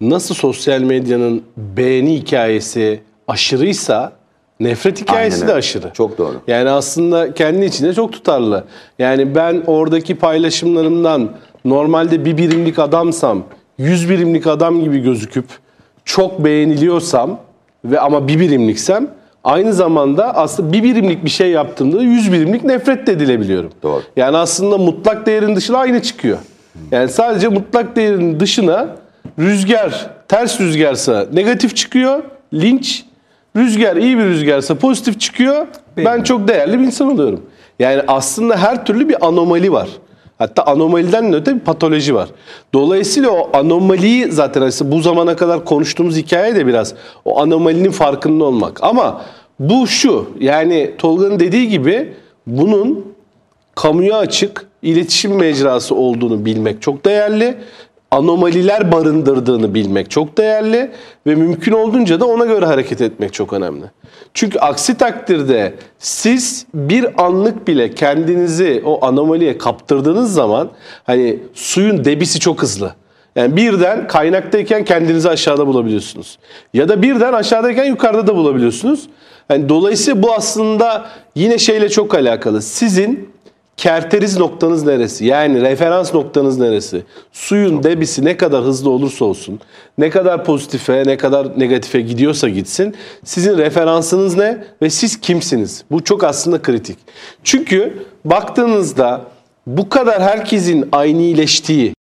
Nasıl sosyal medyanın beğeni hikayesi aşırıysa nefret hikayesi Aynen de öyle. aşırı. Çok doğru. Yani aslında kendi içinde çok tutarlı. Yani ben oradaki paylaşımlarımdan normalde bir birimlik adamsam, yüz birimlik adam gibi gözüküp çok beğeniliyorsam ve ama bir birimliksem aynı zamanda aslında bir birimlik bir şey yaptığımda yüz birimlik nefret de edilebiliyorum. Doğru. Yani aslında mutlak değerin dışına aynı çıkıyor. Yani sadece mutlak değerin dışına rüzgar ters rüzgarsa negatif çıkıyor. Linç rüzgar iyi bir rüzgarsa pozitif çıkıyor. Ben çok değerli bir insan oluyorum. Yani aslında her türlü bir anomali var. Hatta anomaliden de öte bir patoloji var. Dolayısıyla o anomaliyi zaten aslında bu zamana kadar konuştuğumuz hikaye de biraz o anomalinin farkında olmak. Ama bu şu yani Tolga'nın dediği gibi bunun kamuya açık iletişim mecrası olduğunu bilmek çok değerli. Anomaliler barındırdığını bilmek çok değerli ve mümkün olduğunca da ona göre hareket etmek çok önemli. Çünkü aksi takdirde siz bir anlık bile kendinizi o anomaliye kaptırdığınız zaman hani suyun debisi çok hızlı. Yani birden kaynaktayken kendinizi aşağıda bulabiliyorsunuz. Ya da birden aşağıdayken yukarıda da bulabiliyorsunuz. Yani dolayısıyla bu aslında yine şeyle çok alakalı. Sizin kerteriz noktanız neresi? Yani referans noktanız neresi? Suyun debisi ne kadar hızlı olursa olsun, ne kadar pozitife, ne kadar negatife gidiyorsa gitsin, sizin referansınız ne ve siz kimsiniz? Bu çok aslında kritik. Çünkü baktığınızda bu kadar herkesin aynileştiği